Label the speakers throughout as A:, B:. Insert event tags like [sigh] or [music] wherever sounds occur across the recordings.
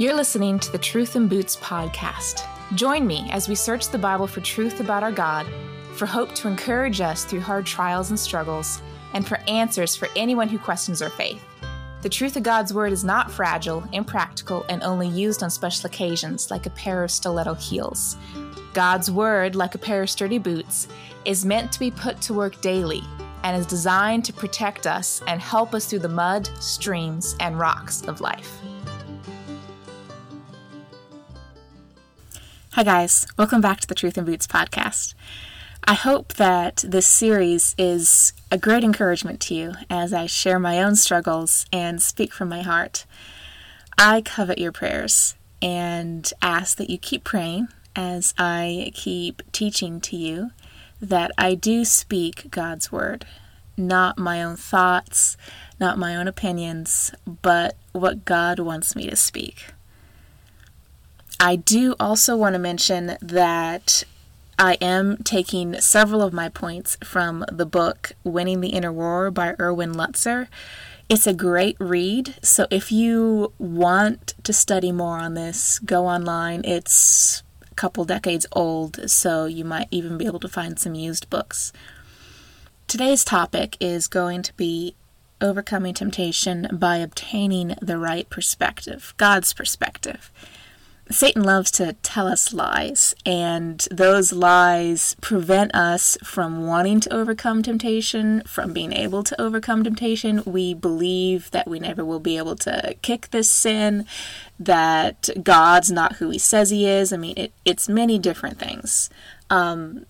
A: You're listening to the Truth in Boots podcast. Join me as we search the Bible for truth about our God, for hope to encourage us through hard trials and struggles, and for answers for anyone who questions our faith. The truth of God's Word is not fragile, impractical, and only used on special occasions like a pair of stiletto heels. God's Word, like a pair of sturdy boots, is meant to be put to work daily and is designed to protect us and help us through the mud, streams, and rocks of life. Hi, guys. Welcome back to the Truth in Boots podcast. I hope that this series is a great encouragement to you as I share my own struggles and speak from my heart. I covet your prayers and ask that you keep praying as I keep teaching to you that I do speak God's word, not my own thoughts, not my own opinions, but what God wants me to speak. I do also want to mention that I am taking several of my points from the book Winning the Inner War by Erwin Lutzer. It's a great read, so if you want to study more on this, go online. It's a couple decades old, so you might even be able to find some used books. Today's topic is going to be overcoming temptation by obtaining the right perspective, God's perspective. Satan loves to tell us lies, and those lies prevent us from wanting to overcome temptation, from being able to overcome temptation. We believe that we never will be able to kick this sin, that God's not who he says he is. I mean, it, it's many different things. Um,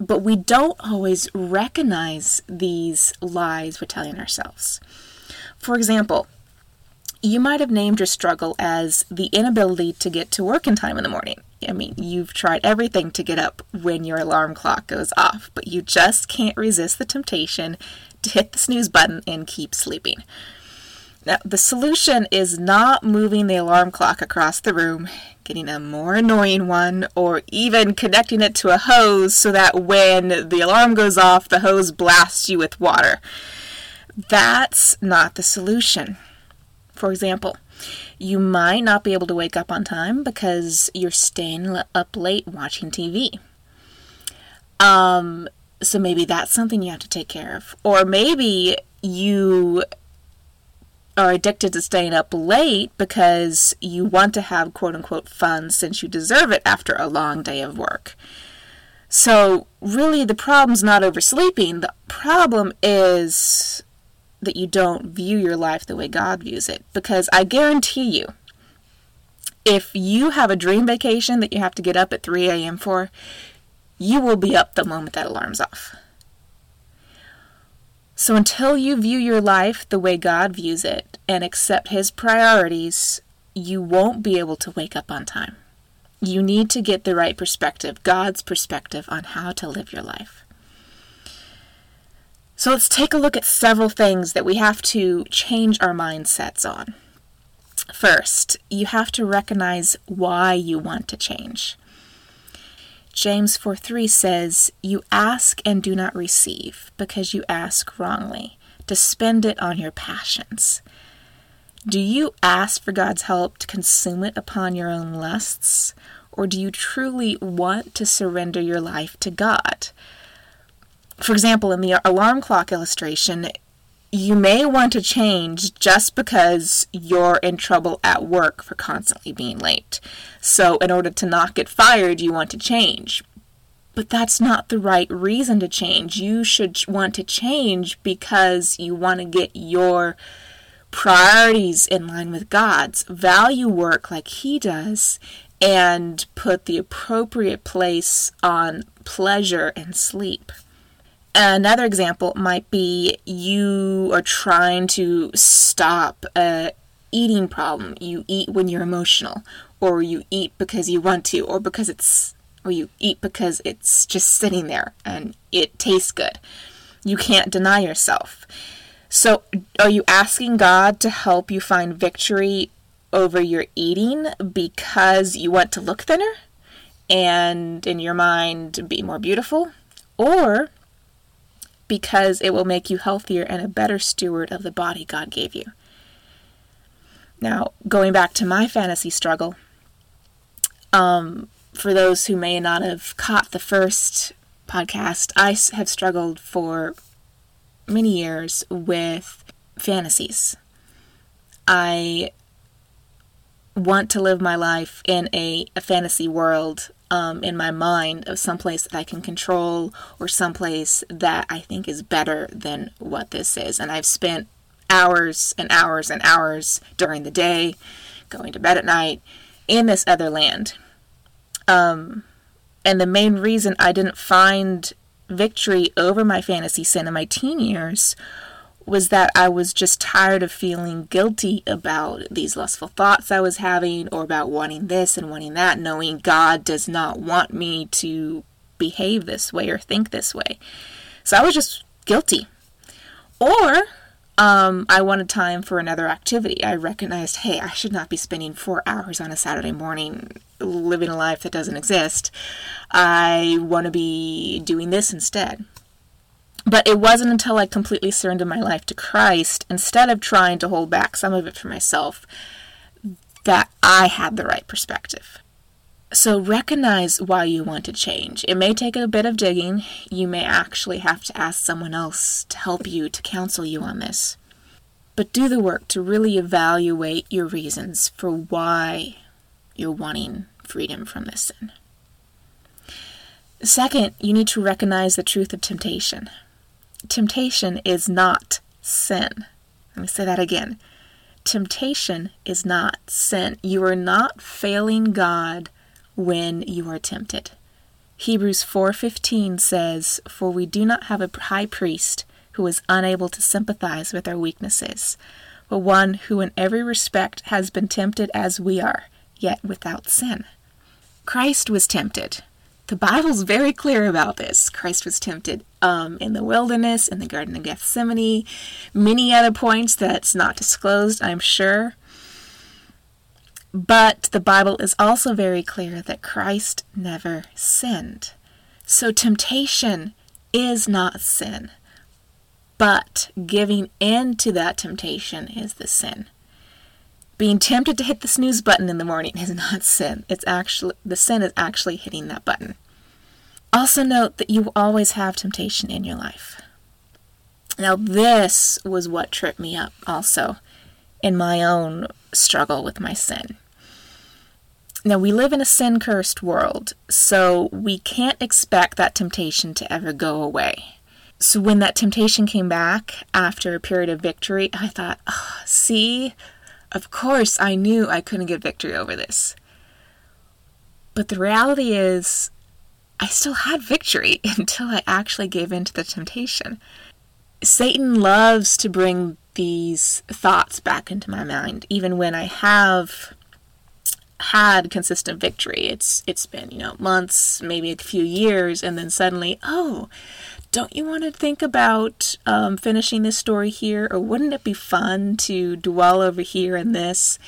A: but we don't always recognize these lies we're telling ourselves. For example, you might have named your struggle as the inability to get to work in time in the morning. I mean, you've tried everything to get up when your alarm clock goes off, but you just can't resist the temptation to hit the snooze button and keep sleeping. Now, the solution is not moving the alarm clock across the room, getting a more annoying one, or even connecting it to a hose so that when the alarm goes off, the hose blasts you with water. That's not the solution. For example, you might not be able to wake up on time because you're staying up late watching TV. Um, so maybe that's something you have to take care of. Or maybe you are addicted to staying up late because you want to have quote unquote fun since you deserve it after a long day of work. So, really, the problem's not oversleeping. The problem is that you don't view your life the way God views it. Because I guarantee you, if you have a dream vacation that you have to get up at 3 a.m. for, you will be up the moment that alarm's off. So until you view your life the way God views it and accept His priorities, you won't be able to wake up on time. You need to get the right perspective, God's perspective on how to live your life. So let's take a look at several things that we have to change our mindsets on. First, you have to recognize why you want to change. James 4 3 says, You ask and do not receive, because you ask wrongly, to spend it on your passions. Do you ask for God's help to consume it upon your own lusts, or do you truly want to surrender your life to God? For example, in the alarm clock illustration, you may want to change just because you're in trouble at work for constantly being late. So, in order to not get fired, you want to change. But that's not the right reason to change. You should want to change because you want to get your priorities in line with God's, value work like He does, and put the appropriate place on pleasure and sleep. Another example might be you are trying to stop a eating problem. You eat when you're emotional, or you eat because you want to, or because it's or you eat because it's just sitting there and it tastes good. You can't deny yourself. So, are you asking God to help you find victory over your eating because you want to look thinner and in your mind be more beautiful? Or because it will make you healthier and a better steward of the body God gave you. Now, going back to my fantasy struggle, um, for those who may not have caught the first podcast, I have struggled for many years with fantasies. I want to live my life in a, a fantasy world um, in my mind of someplace that I can control or someplace that I think is better than what this is. And I've spent hours and hours and hours during the day, going to bed at night, in this other land. Um, and the main reason I didn't find victory over my fantasy sin in my teen years was that I was just tired of feeling guilty about these lustful thoughts I was having or about wanting this and wanting that, knowing God does not want me to behave this way or think this way. So I was just guilty. Or um, I wanted time for another activity. I recognized, hey, I should not be spending four hours on a Saturday morning living a life that doesn't exist. I want to be doing this instead. But it wasn't until I completely surrendered my life to Christ, instead of trying to hold back some of it for myself, that I had the right perspective. So recognize why you want to change. It may take a bit of digging. You may actually have to ask someone else to help you, to counsel you on this. But do the work to really evaluate your reasons for why you're wanting freedom from this sin. Second, you need to recognize the truth of temptation temptation is not sin. Let me say that again. Temptation is not sin. You are not failing God when you are tempted. Hebrews 4:15 says, "For we do not have a high priest who is unable to sympathize with our weaknesses, but one who in every respect has been tempted as we are, yet without sin." Christ was tempted. The Bible's very clear about this. Christ was tempted um, in the wilderness, in the Garden of Gethsemane, many other points that's not disclosed, I'm sure. But the Bible is also very clear that Christ never sinned. So temptation is not sin, but giving in to that temptation is the sin. Being tempted to hit the snooze button in the morning is not sin. It's actually the sin is actually hitting that button. Also note that you always have temptation in your life. Now this was what tripped me up also in my own struggle with my sin. Now, we live in a sin cursed world, so we can't expect that temptation to ever go away. So, when that temptation came back after a period of victory, I thought, oh, see, of course, I knew I couldn't get victory over this. But the reality is, I still had victory [laughs] until I actually gave in to the temptation. Satan loves to bring these thoughts back into my mind, even when I have had consistent victory. It's it's been, you know, months, maybe a few years, and then suddenly, oh, don't you want to think about um, finishing this story here? Or wouldn't it be fun to dwell over here in this?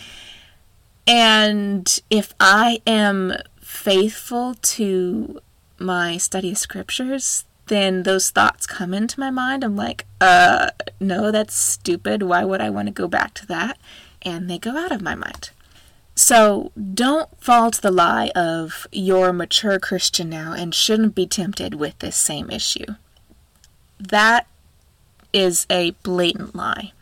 A: And if I am faithful to my study of scriptures, then those thoughts come into my mind. I'm like, uh, no, that's stupid. Why would I want to go back to that? And they go out of my mind. So don't fall to the lie of you're a mature Christian now and shouldn't be tempted with this same issue that is a blatant lie.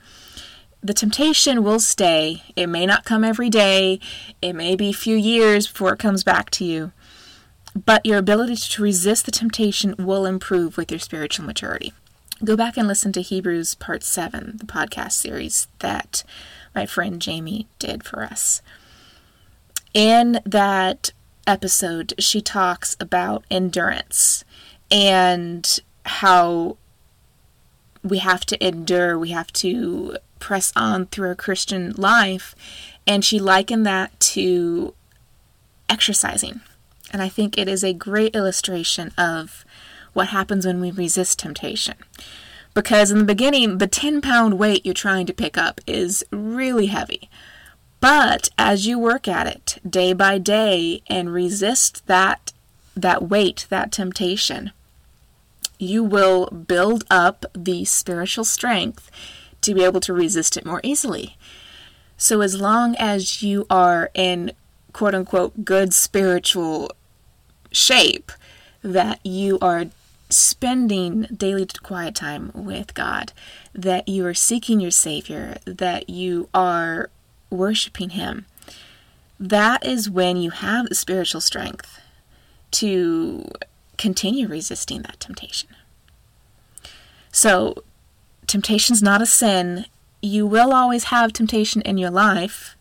A: The temptation will stay. It may not come every day, it may be a few years before it comes back to you, but your ability to resist the temptation will improve with your spiritual maturity. Go back and listen to Hebrews Part 7, the podcast series that my friend Jamie did for us. In that episode, she talks about endurance and how we have to endure, we have to press on through our Christian life. And she likened that to exercising. And I think it is a great illustration of what happens when we resist temptation. Because in the beginning, the 10 pound weight you're trying to pick up is really heavy. But as you work at it day by day and resist that, that weight, that temptation, you will build up the spiritual strength to be able to resist it more easily. So, as long as you are in quote unquote good spiritual shape, that you are spending daily quiet time with God, that you are seeking your Savior, that you are worshiping Him, that is when you have the spiritual strength to continue resisting that temptation. So, temptation's not a sin. You will always have temptation in your life.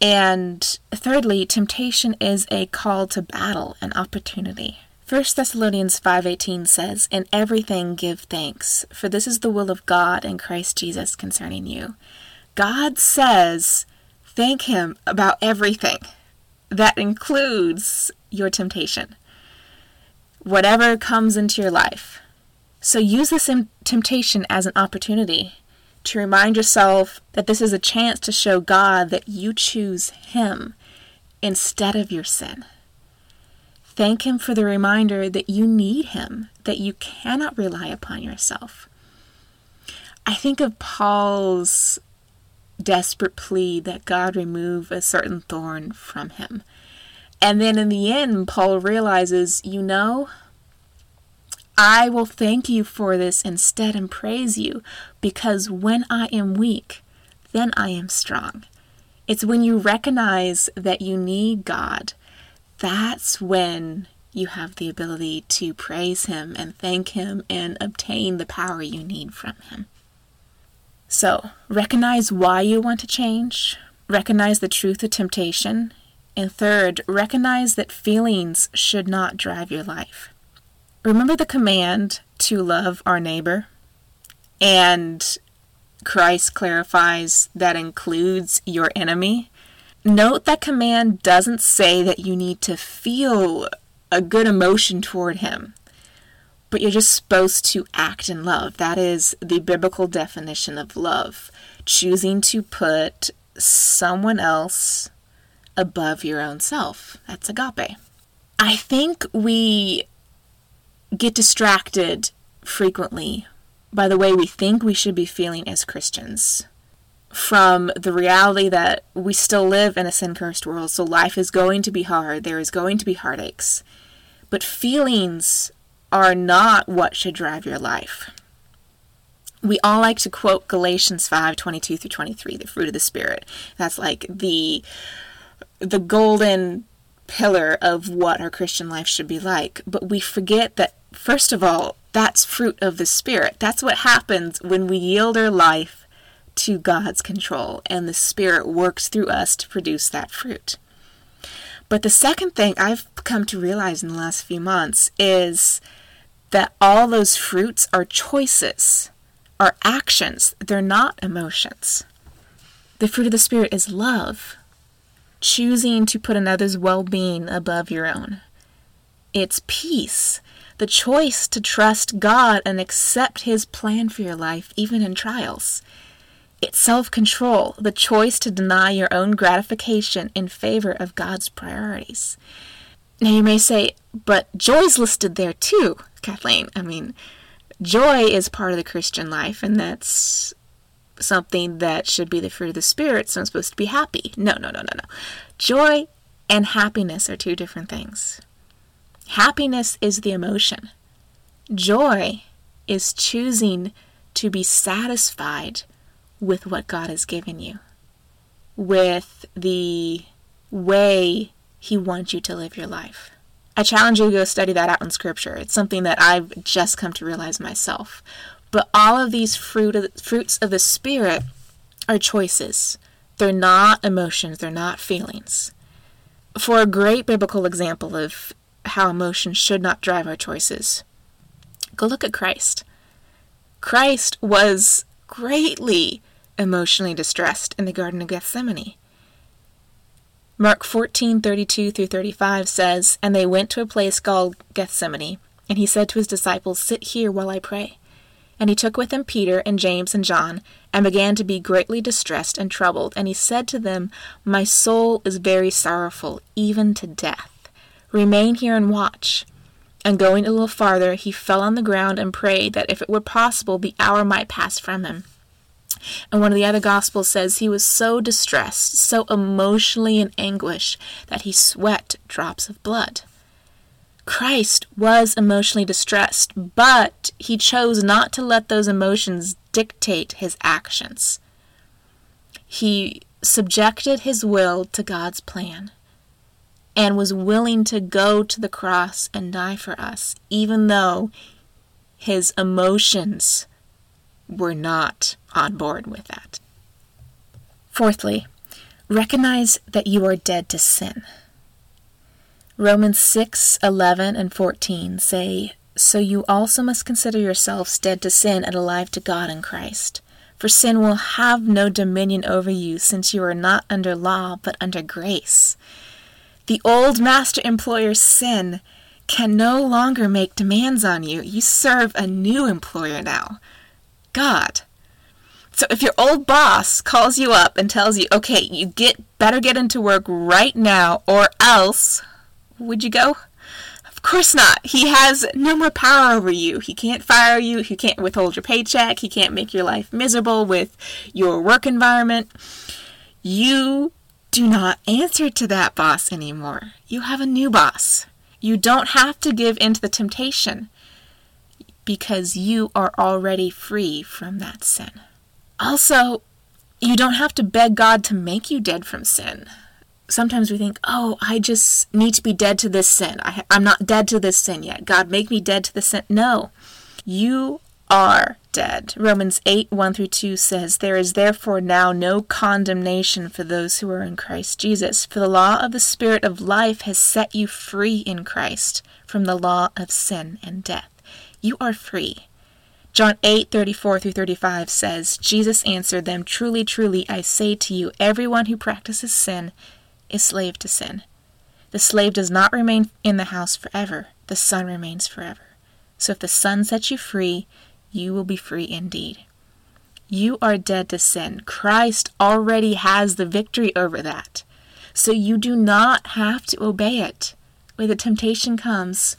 A: And thirdly, temptation is a call to battle, an opportunity. 1 Thessalonians 5:18 says, "In everything give thanks, for this is the will of God in Christ Jesus concerning you." God says, thank him about everything. That includes your temptation. Whatever comes into your life. So use this temptation as an opportunity to remind yourself that this is a chance to show God that you choose him instead of your sin. Thank Him for the reminder that you need Him, that you cannot rely upon yourself. I think of Paul's desperate plea that God remove a certain thorn from him. And then in the end, Paul realizes, you know, I will thank you for this instead and praise you because when I am weak, then I am strong. It's when you recognize that you need God that's when you have the ability to praise Him and thank Him and obtain the power you need from Him. So, recognize why you want to change, recognize the truth of temptation, and third, recognize that feelings should not drive your life. Remember the command to love our neighbor? And Christ clarifies that includes your enemy. Note that command doesn't say that you need to feel a good emotion toward him, but you're just supposed to act in love. That is the biblical definition of love choosing to put someone else above your own self. That's agape. I think we get distracted frequently by the way we think we should be feeling as Christians from the reality that we still live in a sin cursed world, so life is going to be hard, there is going to be heartaches. But feelings are not what should drive your life. We all like to quote Galatians 5 22 through 23, the fruit of the Spirit. That's like the the golden pillar of what our Christian life should be like. But we forget that, first of all, that's fruit of the Spirit. That's what happens when we yield our life to God's control, and the Spirit works through us to produce that fruit. But the second thing I've come to realize in the last few months is that all those fruits are choices, are actions, they're not emotions. The fruit of the Spirit is love, choosing to put another's well being above your own. It's peace, the choice to trust God and accept His plan for your life, even in trials. It's self control, the choice to deny your own gratification in favor of God's priorities. Now you may say, but joy's listed there too, Kathleen. I mean, joy is part of the Christian life, and that's something that should be the fruit of the Spirit, so I'm supposed to be happy. No, no, no, no, no. Joy and happiness are two different things. Happiness is the emotion, joy is choosing to be satisfied with what God has given you, with the way He wants you to live your life. I challenge you to go study that out in Scripture. It's something that I've just come to realize myself. But all of these fruit of, fruits of the Spirit are choices. They're not emotions, they're not feelings. For a great biblical example of how emotions should not drive our choices, go look at Christ. Christ was greatly emotionally distressed in the Garden of Gethsemane. Mark 14:32 through 35 says, "And they went to a place called Gethsemane, and he said to his disciples, Sit here while I pray. And he took with him Peter and James and John, and began to be greatly distressed and troubled. And he said to them, My soul is very sorrowful, even to death. Remain here and watch. And going a little farther, he fell on the ground and prayed that if it were possible, the hour might pass from him. And one of the other Gospels says he was so distressed, so emotionally in anguish, that he sweat drops of blood. Christ was emotionally distressed, but he chose not to let those emotions dictate his actions. He subjected his will to God's plan and was willing to go to the cross and die for us, even though his emotions were not on board with that. Fourthly, recognize that you are dead to sin. Romans 6 11 and 14 say, So you also must consider yourselves dead to sin and alive to God in Christ. For sin will have no dominion over you, since you are not under law, but under grace. The old master employer sin can no longer make demands on you. You serve a new employer now God. So if your old boss calls you up and tells you, okay, you get better get into work right now or else, would you go? Of course not. He has no more power over you. He can't fire you. He can't withhold your paycheck. He can't make your life miserable with your work environment. You do not answer to that boss anymore. You have a new boss. You don't have to give in to the temptation because you are already free from that sin. Also, you don't have to beg God to make you dead from sin. Sometimes we think, oh, I just need to be dead to this sin. I, am not dead to this sin yet. God, make me dead to the sin. No, you are dead. Romans 8 1 through 2 says, There is therefore now no condemnation for those who are in Christ Jesus, for the law of the Spirit of life has set you free in Christ from the law of sin and death. You are free. John 8, 34 through 35 says, Jesus answered them, Truly, truly, I say to you, everyone who practices sin is slave to sin. The slave does not remain in the house forever, the son remains forever. So if the son sets you free, you will be free indeed. You are dead to sin. Christ already has the victory over that. So you do not have to obey it. When the temptation comes,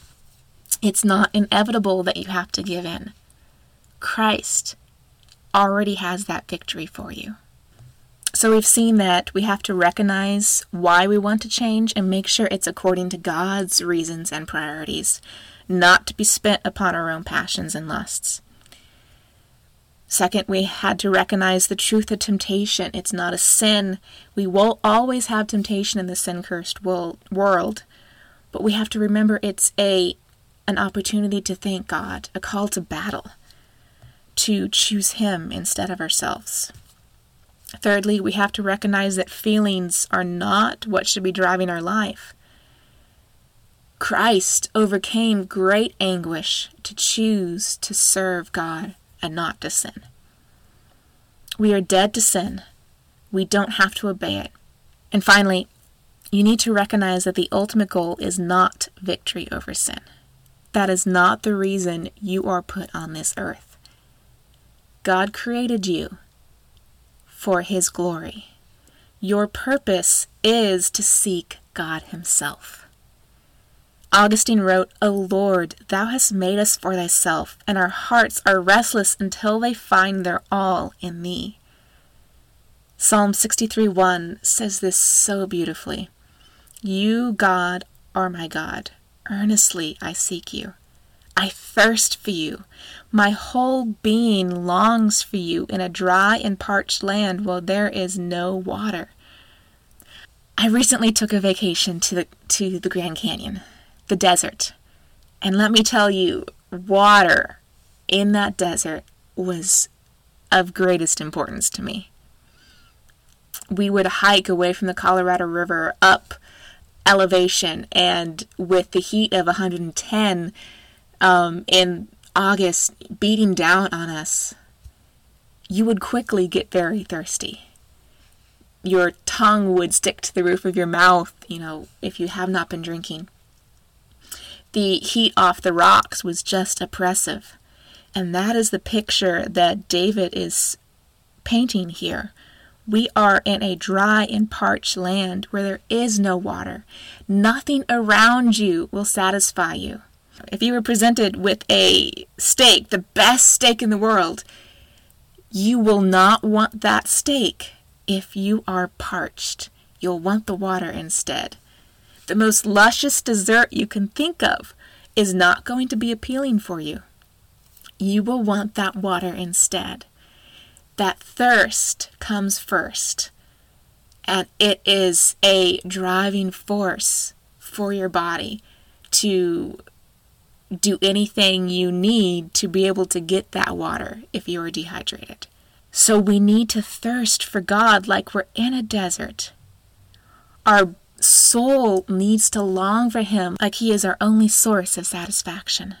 A: it's not inevitable that you have to give in. Christ already has that victory for you. So we've seen that we have to recognize why we want to change and make sure it's according to God's reasons and priorities, not to be spent upon our own passions and lusts. Second, we had to recognize the truth of temptation. It's not a sin. We will always have temptation in the sin cursed world, but we have to remember it's a an opportunity to thank God, a call to battle, to choose Him instead of ourselves. Thirdly, we have to recognize that feelings are not what should be driving our life. Christ overcame great anguish to choose to serve God and not to sin. We are dead to sin. We don't have to obey it. And finally, you need to recognize that the ultimate goal is not victory over sin. That is not the reason you are put on this earth. God created you for His glory. Your purpose is to seek God Himself. Augustine wrote, O Lord, Thou hast made us for Thyself, and our hearts are restless until they find their all in Thee. Psalm 63 1 says this so beautifully You, God, are my God. Earnestly I seek you. I thirst for you. My whole being longs for you in a dry and parched land where there is no water. I recently took a vacation to the to the Grand Canyon, the desert. And let me tell you, water in that desert was of greatest importance to me. We would hike away from the Colorado River up elevation and with the heat of 110 um, in August beating down on us, you would quickly get very thirsty. Your tongue would stick to the roof of your mouth, you know, if you have not been drinking. The heat off the rocks was just oppressive. And that is the picture that David is painting here. We are in a dry and parched land where there is no water. Nothing around you will satisfy you. If you were presented with a steak, the best steak in the world, You will not want that steak if you are parched. You'll want the water instead. The most luscious dessert you can think of is not going to be appealing for you. You will want that water instead. That thirst comes first, and it is a driving force for your body to do anything you need to be able to get that water if you are dehydrated. So we need to thirst for God like we're in a desert. Our soul needs to long for him like he is our only source of satisfaction.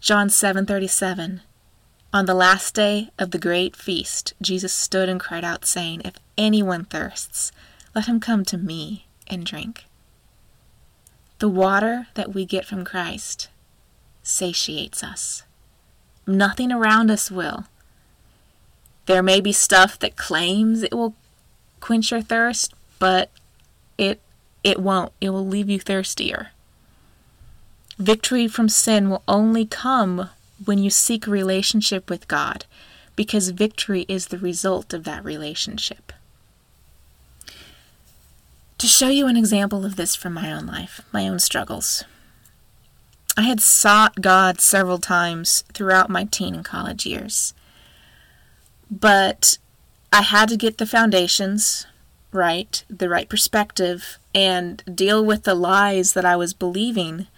A: John 7:37 On the last day of the great feast Jesus stood and cried out saying if anyone thirsts let him come to me and drink. The water that we get from Christ satiates us. Nothing around us will. There may be stuff that claims it will quench your thirst, but it it won't. It will leave you thirstier. Victory from sin will only come when you seek a relationship with God, because victory is the result of that relationship. To show you an example of this from my own life, my own struggles, I had sought God several times throughout my teen and college years, but I had to get the foundations right, the right perspective, and deal with the lies that I was believing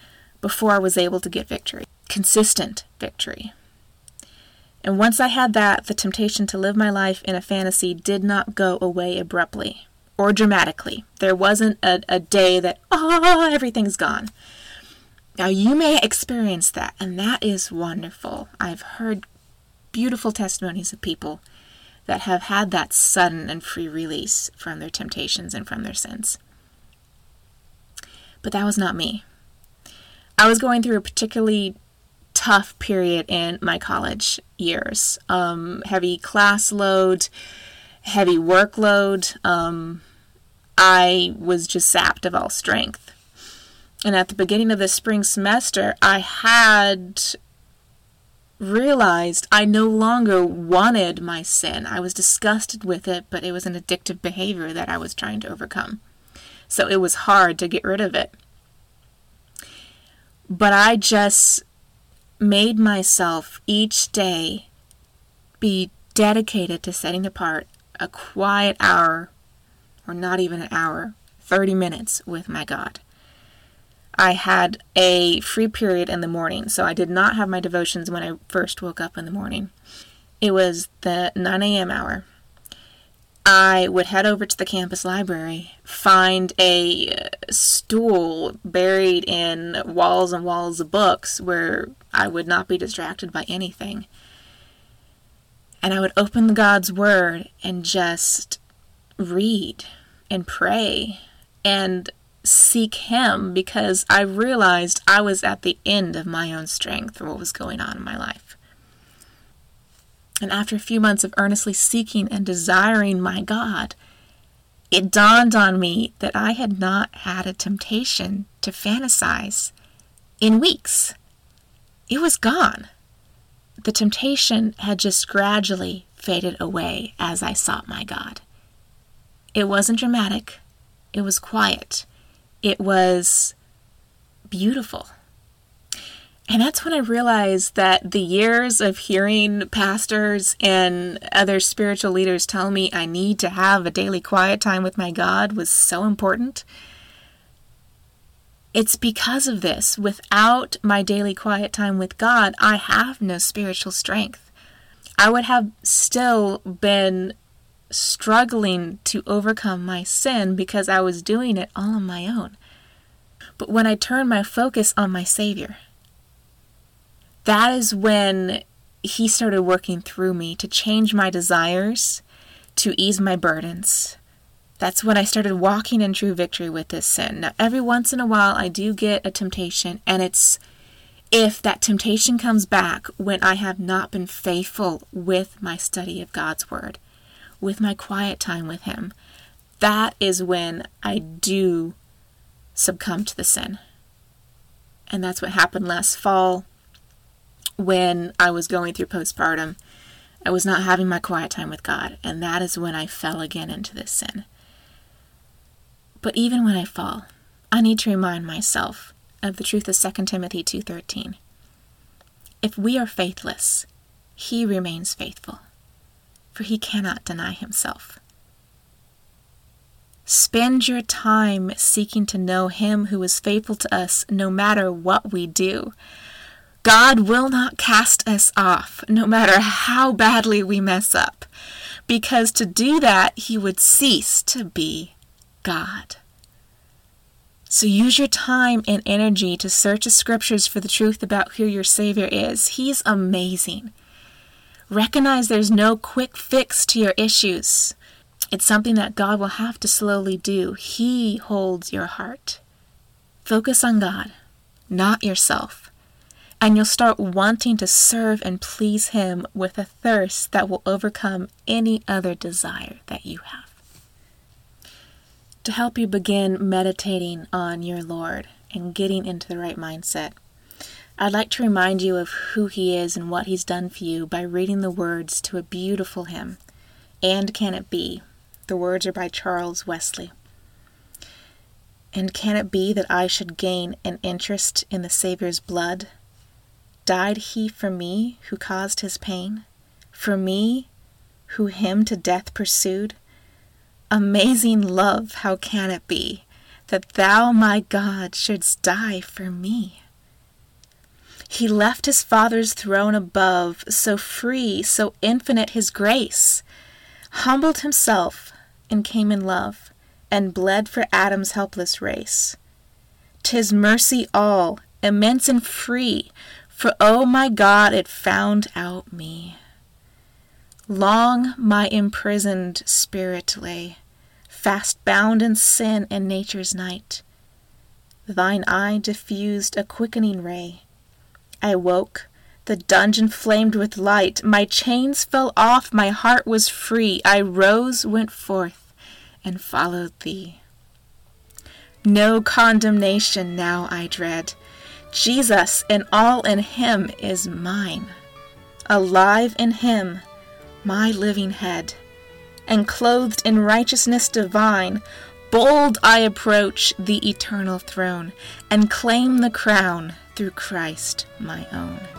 A: before I was able to get victory. Consistent victory. And once I had that, the temptation to live my life in a fantasy did not go away abruptly or dramatically. There wasn't a, a day that, oh, everything's gone. Now, you may experience that, and that is wonderful. I've heard beautiful testimonies of people that have had that sudden and free release from their temptations and from their sins. But that was not me. I was going through a particularly tough period in my college years um, heavy class load, heavy workload. Um, I was just sapped of all strength. And at the beginning of the spring semester, I had realized I no longer wanted my sin. I was disgusted with it, but it was an addictive behavior that I was trying to overcome. So it was hard to get rid of it. But I just made myself each day be dedicated to setting apart a quiet hour or not even an hour, 30 minutes with my God. I had a free period in the morning, so I did not have my devotions when I first woke up in the morning. It was the 9 a.m. hour. I would head over to the campus library, find a uh, stool buried in walls and walls of books where I would not be distracted by anything. And I would open God's Word and just read and pray and seek Him because I realized I was at the end of my own strength for what was going on in my life. And after a few months of earnestly seeking and desiring my God, it dawned on me that I had not had a temptation to fantasize in weeks. It was gone. The temptation had just gradually faded away as I sought my God. It wasn't dramatic, it was quiet, it was beautiful. And that's when I realized that the years of hearing pastors and other spiritual leaders tell me I need to have a daily quiet time with my God was so important. It's because of this. Without my daily quiet time with God, I have no spiritual strength. I would have still been struggling to overcome my sin because I was doing it all on my own. But when I turned my focus on my Savior, that is when He started working through me to change my desires, to ease my burdens. That's when I started walking in true victory with this sin. Now, every once in a while, I do get a temptation, and it's if that temptation comes back when I have not been faithful with my study of God's Word with my quiet time with Him, that is when I do succumb to the sin. And that's what happened last fall when I was going through postpartum. I was not having my quiet time with God, and that is when I fell again into this sin. But even when I fall, I need to remind myself of the truth of 2 Timothy 2:13. If we are faithless, he remains faithful, for he cannot deny himself. Spend your time seeking to know him who is faithful to us no matter what we do. God will not cast us off, no matter how badly we mess up, because to do that, he would cease to be God. So use your time and energy to search the scriptures for the truth about who your Savior is. He's amazing. Recognize there's no quick fix to your issues. It's something that God will have to slowly do. He holds your heart. Focus on God, not yourself, and you'll start wanting to serve and please Him with a thirst that will overcome any other desire that you have to help you begin meditating on your Lord and getting into the right mindset. I'd like to remind you of who He is and what He's done for you by reading the words to a beautiful hymn, And Can It Be? The words are by Charles Wesley. And can it be that I should gain an interest in the Saviour's blood? Died He for me who caused His pain? For me who Him to death pursued? Amazing love, how can it be that thou, my God, shouldst die for me? He left his Father's throne above, so free, so infinite his grace, humbled himself and came in love, and bled for Adam's helpless race. Tis mercy all, immense and free, for, O oh my God, it found out me. Long my imprisoned spirit lay, fast bound in sin and nature's night. Thine eye diffused a quickening ray. I woke, the dungeon flamed with light. My chains fell off, my heart was free. I rose, went forth, and followed thee. No condemnation now I dread. Jesus and all in him is mine. Alive in him, my living head, and clothed in righteousness divine, bold I approach the eternal throne, and claim the crown through Christ my own.